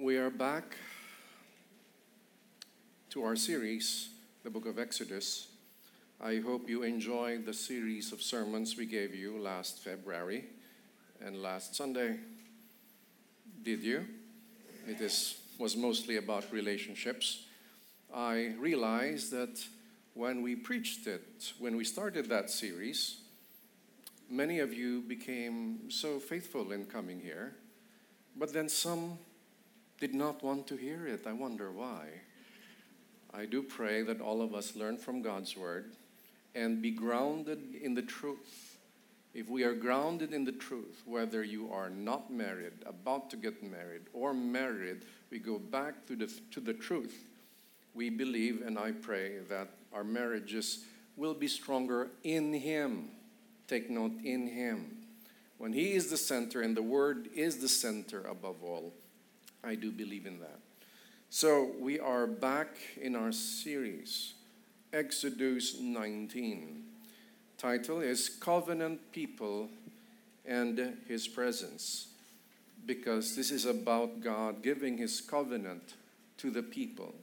We are back to our series, the book of Exodus. I hope you enjoyed the series of sermons we gave you last February and last Sunday. Did you? It is, was mostly about relationships. I realized that when we preached it, when we started that series, many of you became so faithful in coming here, but then some did not want to hear it. I wonder why. I do pray that all of us learn from God's word and be grounded in the truth. If we are grounded in the truth, whether you are not married, about to get married, or married, we go back to the, to the truth. We believe and I pray that our marriages will be stronger in Him. Take note, in Him. When He is the center and the Word is the center above all, I do believe in that. So we are back in our series, Exodus 19. Title is Covenant People and His Presence, because this is about God giving His covenant to the people.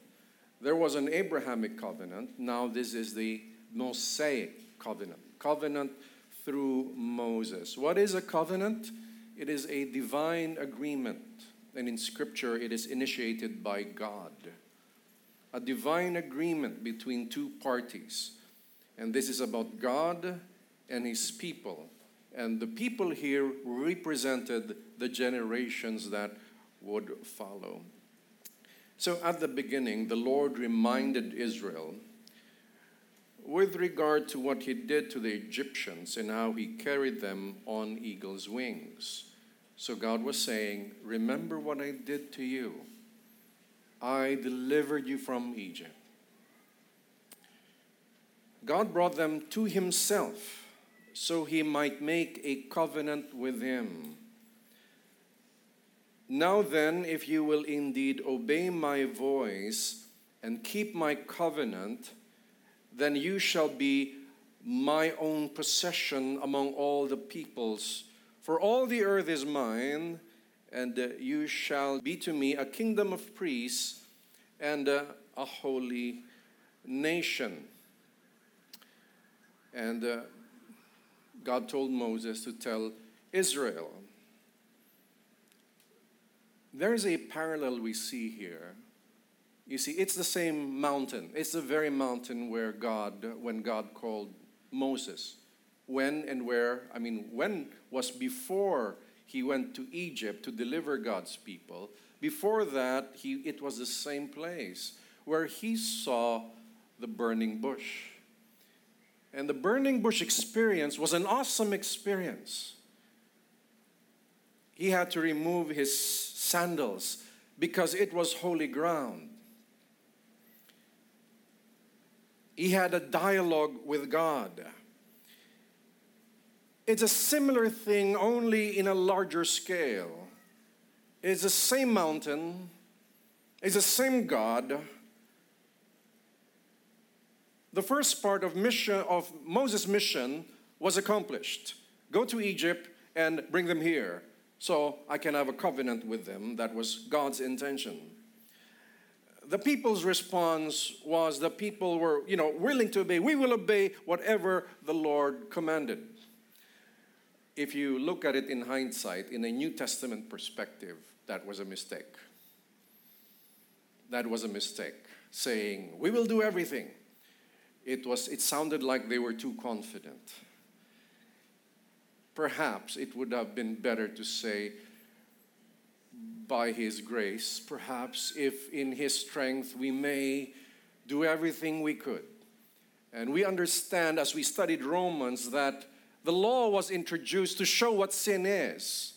There was an Abrahamic covenant, now this is the Mosaic covenant. Covenant through Moses. What is a covenant? It is a divine agreement and in Scripture, it is initiated by God. A divine agreement between two parties. And this is about God and His people. And the people here represented the generations that would follow. So at the beginning, the Lord reminded Israel with regard to what He did to the Egyptians and how He carried them on eagle's wings. So God was saying, Remember what I did to you. I delivered you from Egypt. God brought them to Himself so He might make a covenant with Him. Now then, if you will indeed obey my voice and keep my covenant, then you shall be my own possession among all the peoples for all the earth is mine, and uh, you shall be to me a kingdom of priests and uh, a holy nation. And uh, God told Moses to tell Israel. There's a parallel we see here. You see, it's the same mountain. It's the very mountain where God, when God called Moses when and where, I mean, when was before he went to Egypt to deliver God's people. Before that, he, it was the same place where he saw the burning bush. And the burning bush experience was an awesome experience. He had to remove his sandals because it was holy ground. He had a dialogue with God. It's a similar thing, only in a larger scale. It's the same mountain, it's the same God. The first part of mission of Moses' mission was accomplished. Go to Egypt and bring them here so I can have a covenant with them. That was God's intention. The people's response was the people were, you know, willing to obey. We will obey whatever the Lord commanded if you look at it in hindsight, in a New Testament perspective, that was a mistake. That was a mistake. Saying, we will do everything. It, was, it sounded like they were too confident. Perhaps it would have been better to say, by His grace, perhaps if in His strength we may do everything we could. And we understand as we studied Romans that the law was introduced to show what sin is.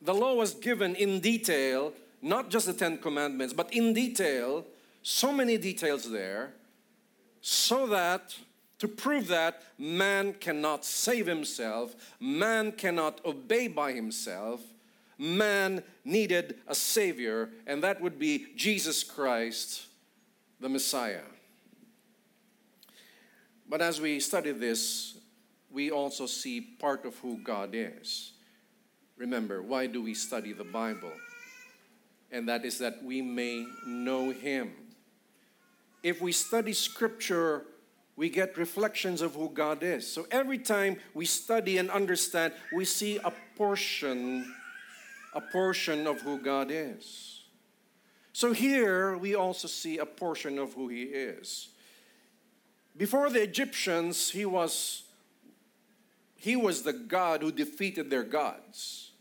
The law was given in detail, not just the Ten Commandments, but in detail, so many details there, so that to prove that man cannot save himself, man cannot obey by himself, man needed a Savior, and that would be Jesus Christ, the Messiah. But as we study this, we also see part of who God is. Remember, why do we study the Bible? and that is that we may know Him. If we study Scripture, we get reflections of who God is. So every time we study and understand, we see a portion, a portion of who God is. So here we also see a portion of who He is. Before the Egyptians, He was he was the God who defeated their gods.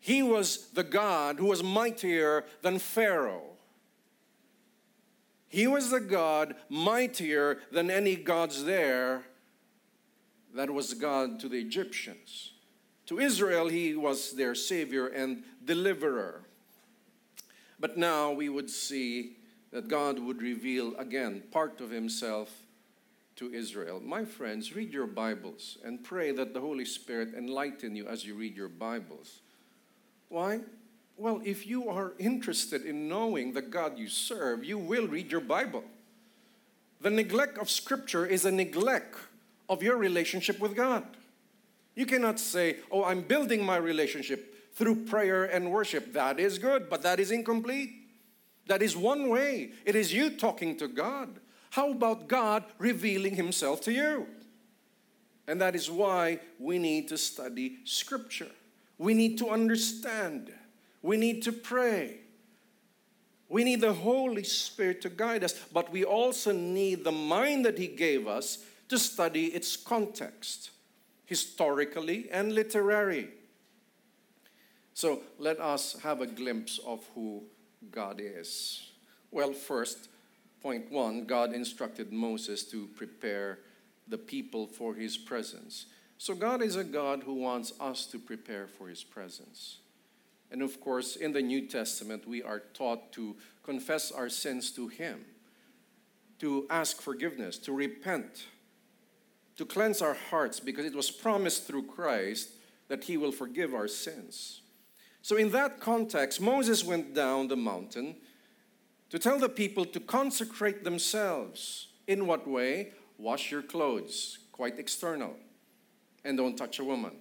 He was the God who was mightier than Pharaoh. He was the God mightier than any gods there. That was God to the Egyptians. To Israel, he was their savior and deliverer. But now we would see that God would reveal again part of himself to Israel. My friends, read your Bibles and pray that the Holy Spirit enlighten you as you read your Bibles. Why? Well, if you are interested in knowing the God you serve, you will read your Bible. The neglect of Scripture is a neglect of your relationship with God. You cannot say, Oh, I'm building my relationship through prayer and worship. That is good, but that is incomplete. That is one way. It is you talking to God. How about God revealing Himself to you? And that is why we need to study Scripture. We need to understand. We need to pray. We need the Holy Spirit to guide us, but we also need the mind that He gave us to study its context, historically and literary. So let us have a glimpse of who God is. Well, first, Point one God instructed Moses to prepare the people for his presence. So, God is a God who wants us to prepare for his presence. And of course, in the New Testament, we are taught to confess our sins to him, to ask forgiveness, to repent, to cleanse our hearts, because it was promised through Christ that he will forgive our sins. So, in that context, Moses went down the mountain to tell the people to consecrate themselves. In what way? Wash your clothes, quite external, and don't touch a woman.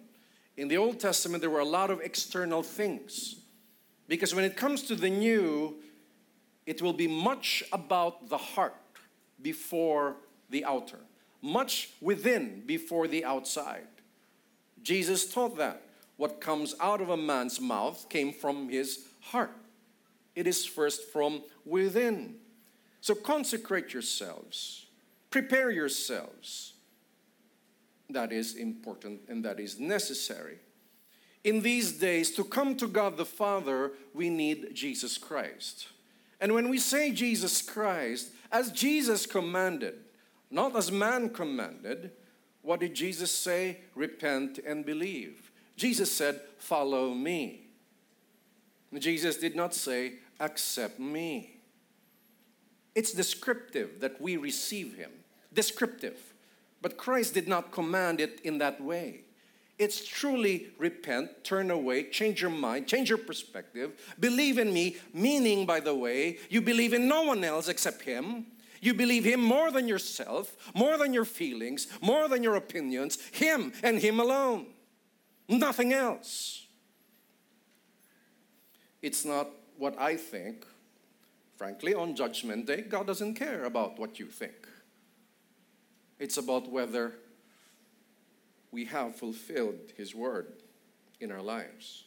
In the Old Testament, there were a lot of external things. Because when it comes to the new, it will be much about the heart before the outer, much within before the outside. Jesus taught that. What comes out of a man's mouth came from his heart. It is first from within. So consecrate yourselves, prepare yourselves. That is important and that is necessary. In these days, to come to God the Father, we need Jesus Christ. And when we say Jesus Christ, as Jesus commanded, not as man commanded, what did Jesus say? Repent and believe. Jesus said, Follow me. Jesus did not say, Accept me. It's descriptive that we receive Him. Descriptive. But Christ did not command it in that way. It's truly repent, turn away, change your mind, change your perspective, believe in me, meaning, by the way, you believe in no one else except Him. You believe Him more than yourself, more than your feelings, more than your opinions, Him and Him alone. Nothing else. It's not what I think Frankly, on Judgment Day, God doesn't care about what you think. It's about whether we have fulfilled His word in our lives.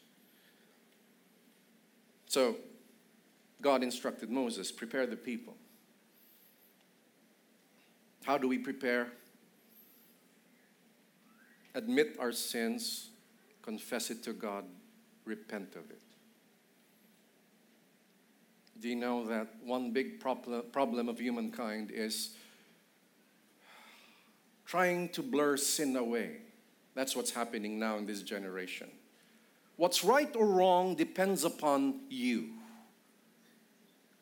So, God instructed Moses prepare the people. How do we prepare? Admit our sins, confess it to God, repent of it. Do you know that one big problem of humankind is trying to blur sin away? That's what's happening now in this generation. What's right or wrong depends upon you.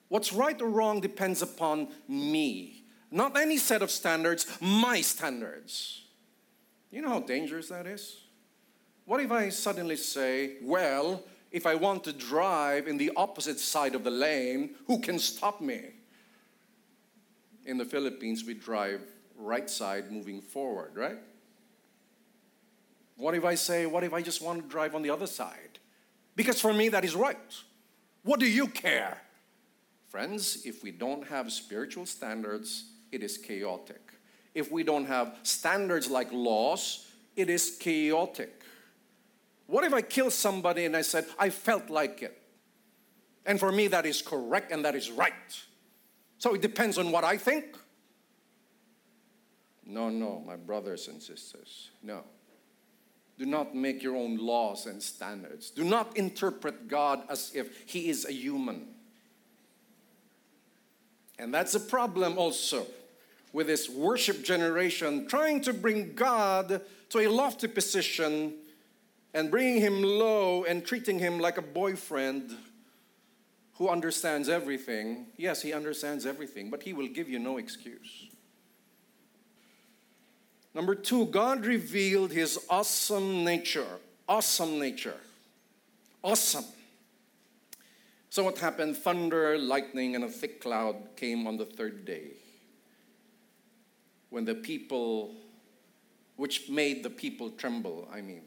What's right or wrong depends upon me. Not any set of standards, my standards. You know how dangerous that is? What if I suddenly say, well, if I want to drive in the opposite side of the lane, who can stop me? In the Philippines, we drive right side moving forward, right? What if I say, what if I just want to drive on the other side? Because for me, that is right. What do you care? Friends, if we don't have spiritual standards, it is chaotic. If we don't have standards like laws, it is chaotic. What if I kill somebody and I said, I felt like it? And for me, that is correct and that is right. So it depends on what I think. No, no, my brothers and sisters, no. Do not make your own laws and standards. Do not interpret God as if He is a human. And that's a problem also with this worship generation trying to bring God to a lofty position and bringing Him low and treating Him like a boyfriend who understands everything. Yes, He understands everything, but He will give you no excuse. Number two, God revealed his awesome nature. Awesome nature. Awesome. So, what happened? Thunder, lightning, and a thick cloud came on the third day when the people, which made the people tremble, I mean.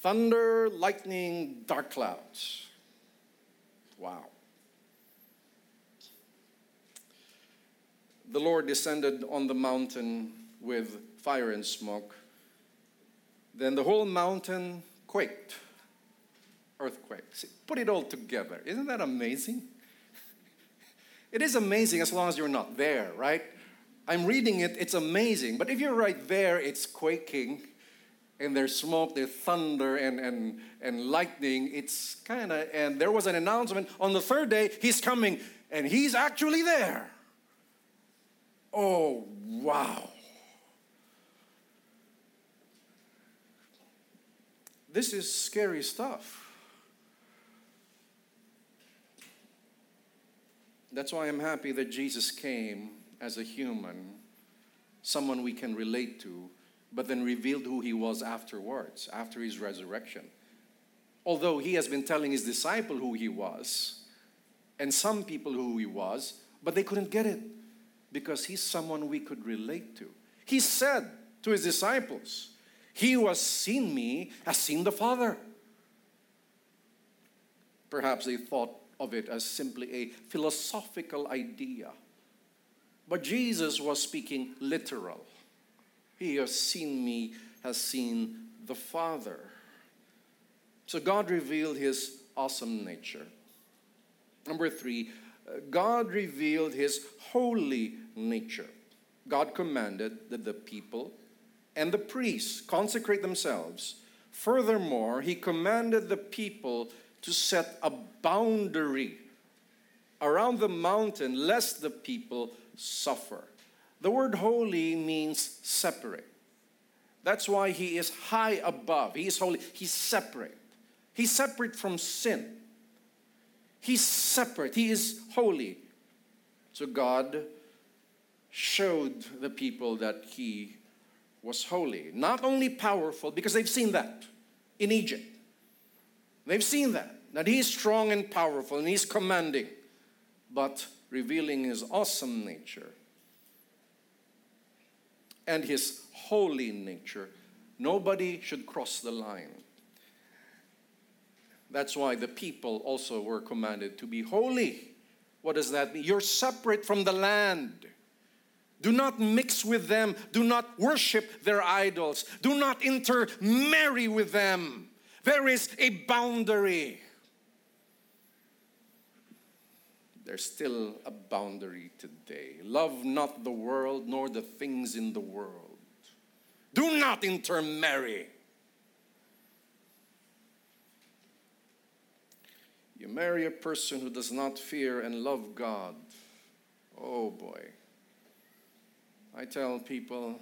Thunder, lightning, dark clouds. Wow. The Lord descended on the mountain with fire and smoke. Then the whole mountain quaked. Earthquake. See, put it all together. Isn't that amazing? It is amazing as long as you're not there, right? I'm reading it, it's amazing. But if you're right there, it's quaking and there's smoke, there's thunder and, and, and lightning. It's kind of, and there was an announcement on the third day, he's coming and he's actually there. Oh, wow. This is scary stuff. That's why I'm happy that Jesus came as a human, someone we can relate to, but then revealed who he was afterwards, after his resurrection. Although he has been telling his disciple who he was, and some people who he was, but they couldn't get it because he's someone we could relate to. He said to his disciples, he who has seen me has seen the Father. Perhaps they thought of it as simply a philosophical idea. But Jesus was speaking literal. He has seen me, has seen the Father. So God revealed his awesome nature. Number three, uh, God revealed his holy nature. God commanded that the people and the priests consecrate themselves. Furthermore, he commanded the people to set a boundary around the mountain lest the people suffer. The word holy means separate. That's why he is high above. He is holy. He's separate. He's separate from sin. He's separate. He is holy. So God showed the people that he was holy. Not only powerful, because they've seen that in Egypt. They've seen that, that he's strong and powerful and he's commanding, but revealing his awesome nature and his holy nature. Nobody should cross the line. That's why the people also were commanded to be holy. What does that mean? You're separate from the land. Do not mix with them. Do not worship their idols. Do not intermarry with them. There is a boundary. There's still a boundary today. Love not the world nor the things in the world. Do not intermarry. You marry a person who does not fear and love God. Oh boy. I tell people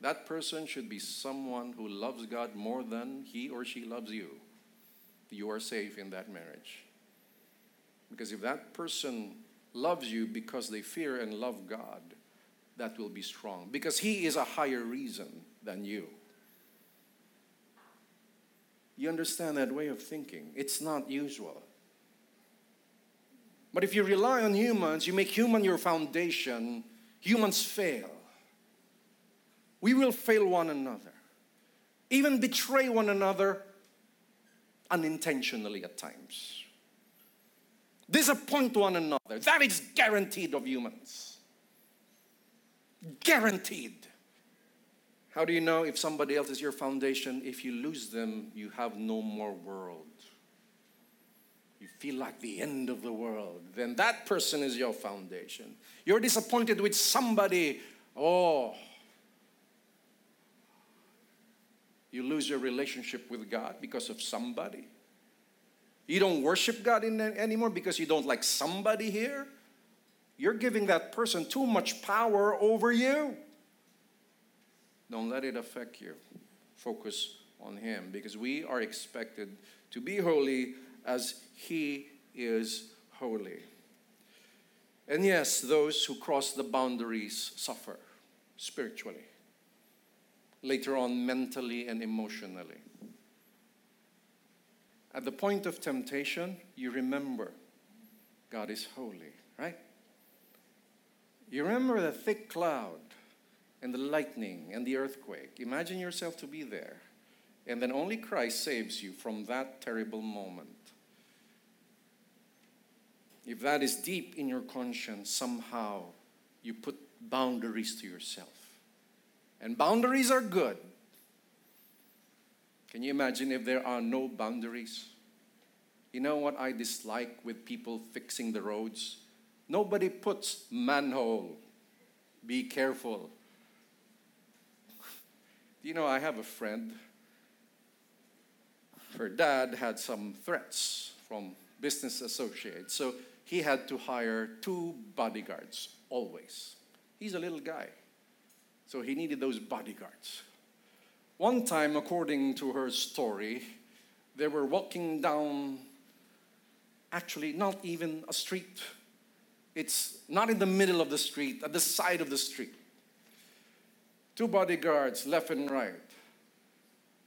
that person should be someone who loves God more than he or she loves you. You are safe in that marriage. Because if that person loves you because they fear and love God, that will be strong. Because he is a higher reason than you. You understand that way of thinking? It's not usual. But if you rely on humans, you make human your foundation, humans fail. We will fail one another, even betray one another. unintentionally at times. Disappoint one another. That is guaranteed of humans. Guaranteed. How do you know if somebody else is your foundation? If you lose them, you have no more world. You feel like the end of the world, then that person is your foundation. You're disappointed with somebody, oh, you lose your relationship with God because of somebody. You don't worship God in, anymore because you don't like somebody here. You're giving that person too much power over you. Don't let it affect you. Focus on Him because we are expected to be holy as He is holy. And yes, those who cross the boundaries suffer spiritually, later on, mentally and emotionally. At the point of temptation, you remember God is holy, right? You remember the thick cloud and the lightning and the earthquake. Imagine yourself to be there. And then only Christ saves you from that terrible moment. If that is deep in your conscience, somehow you put boundaries to yourself. And boundaries are good. Can you imagine if there are no boundaries? You know what I dislike with people fixing the roads? Nobody puts manhole. Be careful. you know, I have a friend. Her dad had some threats from business associates. So he had to hire two bodyguards always. He's a little guy, so he needed those bodyguards. One time, according to her story, they were walking down, actually, not even a street. It's not in the middle of the street, at the side of the street. Two bodyguards, left and right.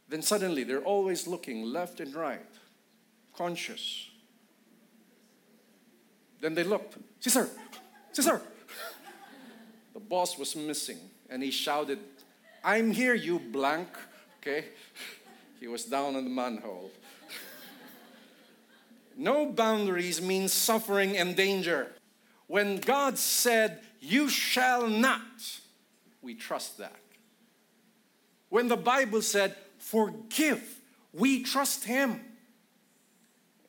Then suddenly, they're always looking left and right, conscious. Then they looked, Caesar, Caesar. the boss was missing, and he shouted, I'm here, you blank. Okay? He was down in the manhole. no boundaries means suffering and danger. When God said, You shall not, we trust that. When the Bible said, Forgive, we trust Him.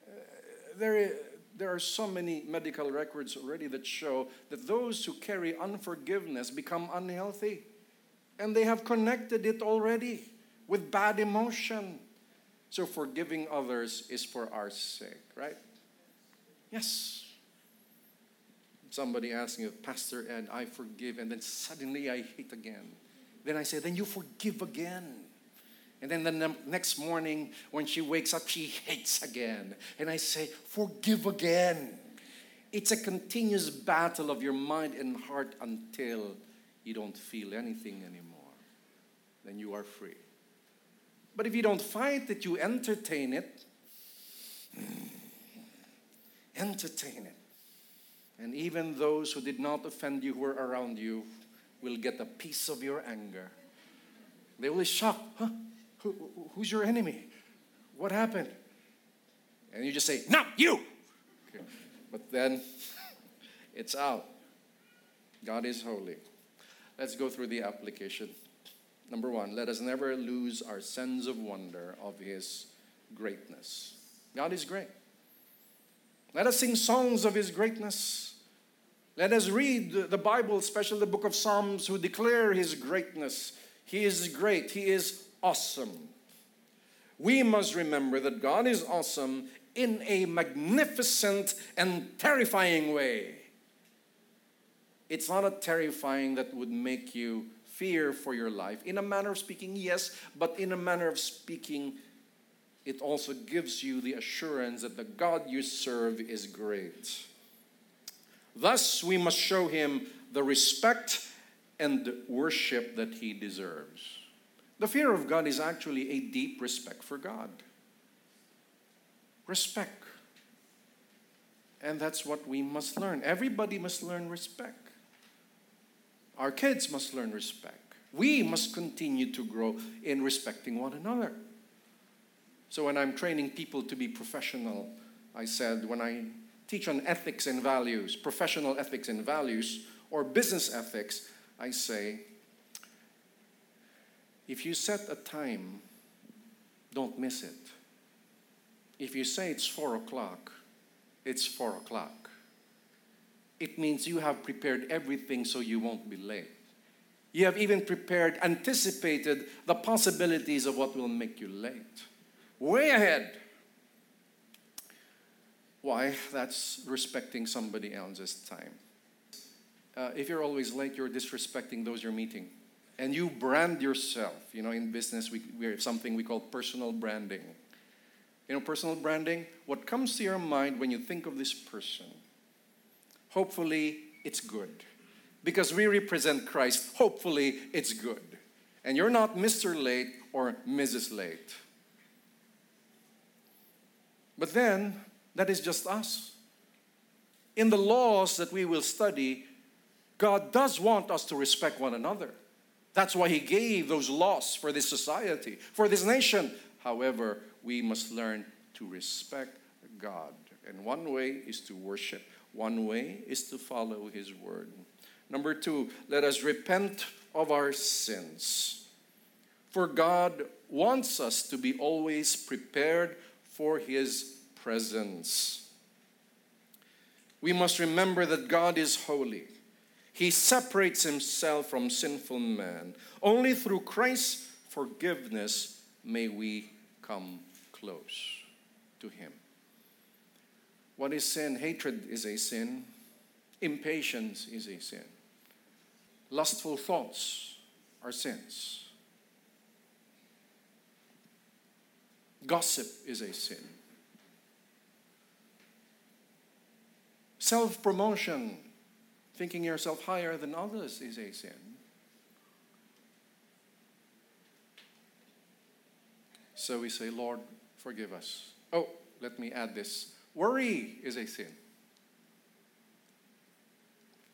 Uh, there there are so many medical records already that show that those who carry unforgiveness become unhealthy. And they have connected it already with bad emotion. So forgiving others is for our sake, right? Yes. Somebody asking, Pastor Ed, I forgive, and then suddenly I hate again. Then I say, then you forgive again. And then the next morning, when she wakes up, she hates again. And I say, Forgive again. It's a continuous battle of your mind and heart until you don't feel anything anymore. Then you are free. But if you don't fight it, you entertain it. Entertain it. And even those who did not offend you, who are around you, will get a piece of your anger. They will be shocked. Huh? Who, who's your enemy? What happened? And you just say, Not you! Okay. But then it's out. God is holy. Let's go through the application. Number one, let us never lose our sense of wonder of His greatness. God is great. Let us sing songs of His greatness. Let us read the Bible, especially the book of Psalms, who declare His greatness. He is great. He is awesome. We must remember that God is awesome in a magnificent and terrifying way. It's not a terrifying that would make you fear for your life. In a manner of speaking, yes, but in a manner of speaking, it also gives you the assurance that the God you serve is great. Thus, we must show him the respect and worship that he deserves. The fear of God is actually a deep respect for God. Respect. And that's what we must learn. Everybody must learn respect. Our kids must learn respect. We must continue to grow in respecting one another. So when I'm training people to be professional, I said when I teach on ethics and values, professional ethics and values, or business ethics, I say, if you set a time, don't miss it. If you say it's four o'clock, it's four o'clock. It means you have prepared everything so you won't be late. You have even prepared, anticipated the possibilities of what will make you late. Way ahead. Why? That's respecting somebody else's time. Uh, if you're always late, you're disrespecting those you're meeting. And you brand yourself. You know, in business, we, we have something we call personal branding. You know, personal branding, what comes to your mind when you think of this person, hopefully it's good because we represent Christ. Hopefully, it's good. And you're not Mr. Late or Mrs. Late. But then, that is just us. In the laws that we will study, God does want us to respect one another. That's why He gave those laws for this society, for this nation. However, we must learn to respect God. And one way is to worship, one way is to follow His word. Number two, let us repent of our sins. For God wants us to be always prepared for His presence. We must remember that God is holy. He separates himself from sinful man. Only through Christ's forgiveness may we come close to him. What is sin? Hatred is a sin. Impatience is a sin. Lustful thoughts are sins. Gossip is a sin. Self promotion, thinking yourself higher than others, is a sin. So we say, Lord, forgive us. Oh, let me add this worry is a sin.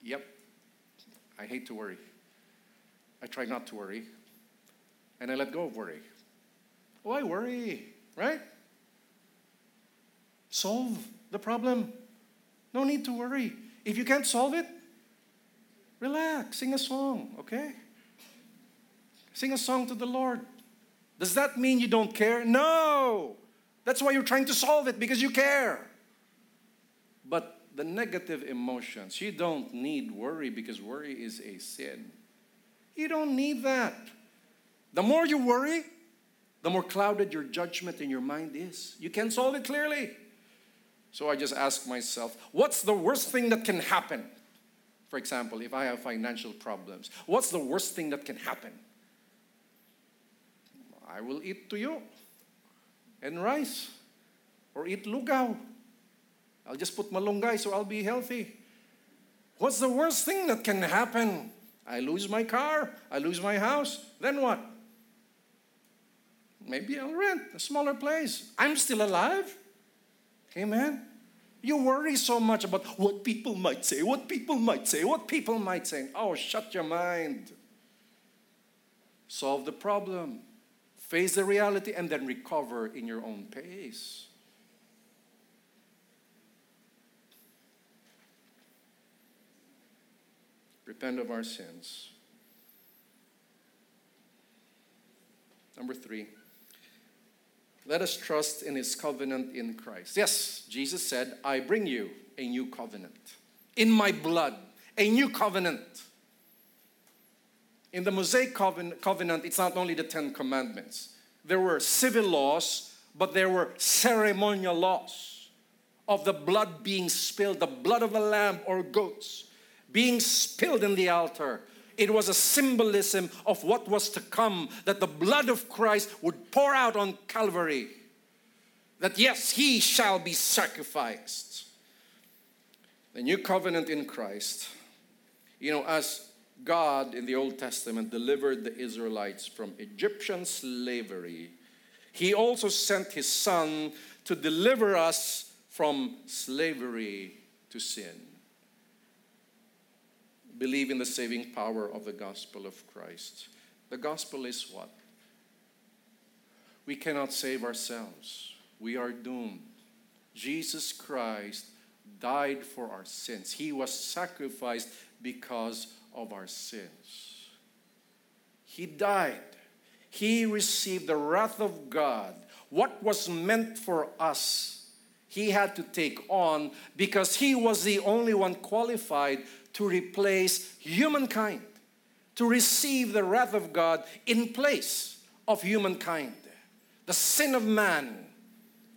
Yep, I hate to worry. I try not to worry. And I let go of worry. Why worry? Right? Solve the problem. No need to worry. If you can't solve it, relax, sing a song, okay? Sing a song to the Lord. Does that mean you don't care? No! That's why you're trying to solve it because you care. The negative emotions. You don't need worry because worry is a sin. You don't need that. The more you worry, the more clouded your judgment in your mind is. You can't solve it clearly. So I just ask myself, what's the worst thing that can happen? For example, if I have financial problems, what's the worst thing that can happen? I will eat tuyo and rice or eat lugaw I'll just put malunggay so I'll be healthy. What's the worst thing that can happen? I lose my car, I lose my house, then what? Maybe I'll rent a smaller place. I'm still alive. Amen. You worry so much about what people might say, what people might say, what people might say. Oh, shut your mind. Solve the problem, face the reality, and then recover in your own pace. Repent of our sins. Number three, let us trust in his covenant in Christ. Yes, Jesus said, I bring you a new covenant. In my blood, a new covenant. In the Mosaic covenant, it's not only the Ten Commandments, there were civil laws, but there were ceremonial laws of the blood being spilled, the blood of a lamb or goats being spilled in the altar. It was a symbolism of what was to come, that the blood of Christ would pour out on Calvary. That yes, he shall be sacrificed. The new covenant in Christ, you know, as God in the Old Testament delivered the Israelites from Egyptian slavery, he also sent his son to deliver us from slavery to sin believe in the saving power of the gospel of Christ. The gospel is what? We cannot save ourselves. We are doomed. Jesus Christ died for our sins. He was sacrificed because of our sins. He died. He received the wrath of God. What was meant for us, he had to take on because he was the only one qualified to replace humankind, to receive the wrath of God in place of humankind. The sin of man,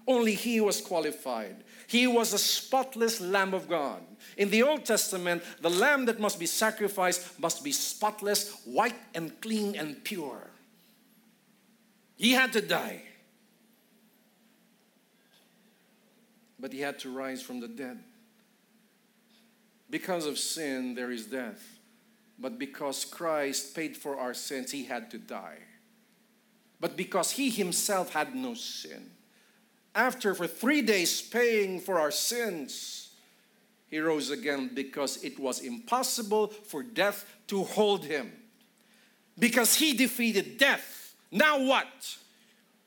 only he was qualified. He was a spotless Lamb of God. In the Old Testament, the lamb that must be sacrificed must be spotless, white and clean and pure. He had to die. But he had to rise from the dead. Because of sin, there is death. But because Christ paid for our sins, he had to die. But because he himself had no sin, after for three days paying for our sins, he rose again because it was impossible for death to hold him. Because he defeated death. Now what?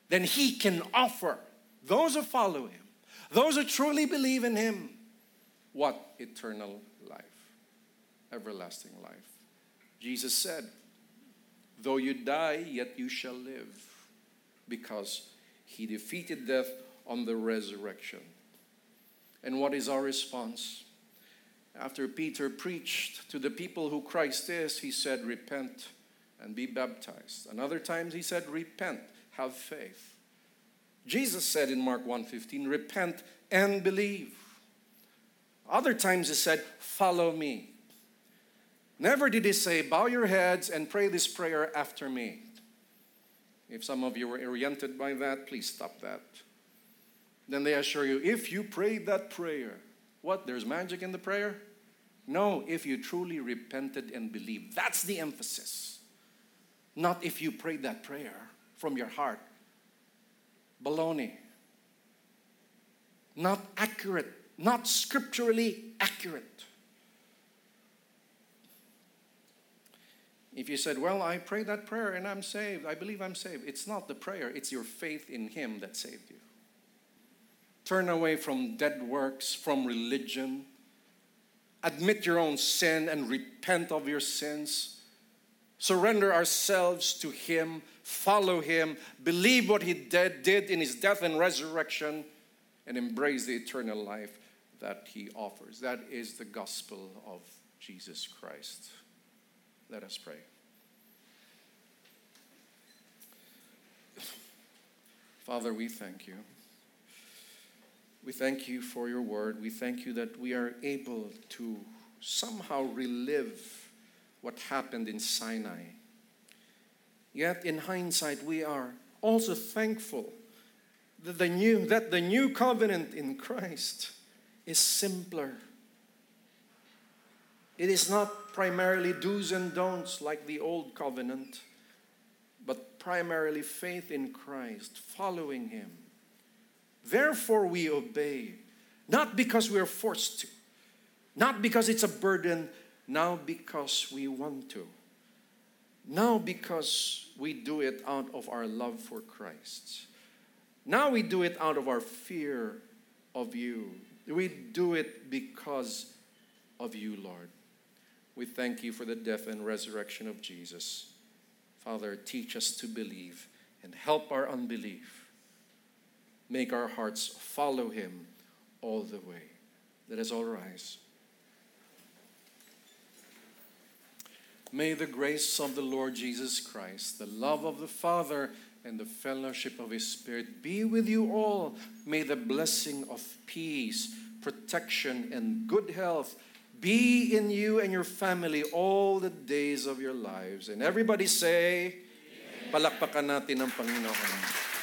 Then he can offer those who follow him, those who truly believe in him, what? Eternal everlasting life. Jesus said, Though you die, yet you shall live, because he defeated death on the resurrection. And what is our response? After Peter preached to the people who Christ is, he said, Repent and be baptized. Another times he said, Repent, have faith. Jesus said in Mark 1:15, Repent and believe. Other times he said, Follow me. Never did he say, Bow your heads and pray this prayer after me. If some of you were oriented by that, please stop that. Then they assure you, if you prayed that prayer, what? There's magic in the prayer? No, if you truly repented and believed. That's the emphasis. Not if you prayed that prayer from your heart. Baloney. Not accurate, not scripturally accurate. If you said, Well, I prayed that prayer and I'm saved, I believe I'm saved, it's not the prayer, it's your faith in Him that saved you. Turn away from dead works, from religion. Admit your own sin and repent of your sins. Surrender ourselves to Him, follow Him, believe what He did, did in His death and resurrection, and embrace the eternal life that He offers. That is the gospel of Jesus Christ. Let us pray. Father, we thank you. We thank you for your word. We thank you that we are able to somehow relive what happened in Sinai. Yet, in hindsight, we are also thankful that the new, that the new covenant in Christ is simpler it is not primarily do's and don'ts like the old covenant, but primarily faith in Christ, following Him. Therefore, we obey, not because we are forced to, not because it's a burden, now because we want to, now because we do it out of our love for Christ. Now we do it out of our fear of you. We do it because of you, Lord. We thank you for the death and resurrection of Jesus. Father, teach us to believe and help our unbelief. Make our hearts follow him all the way. Let us all rise. May the grace of the Lord Jesus Christ, the love of the Father, and the fellowship of His Spirit be with you all. May the blessing of peace, protection, and good health be in you and your family all the days of your lives. And everybody say, palakpakan natin ang Panginoon.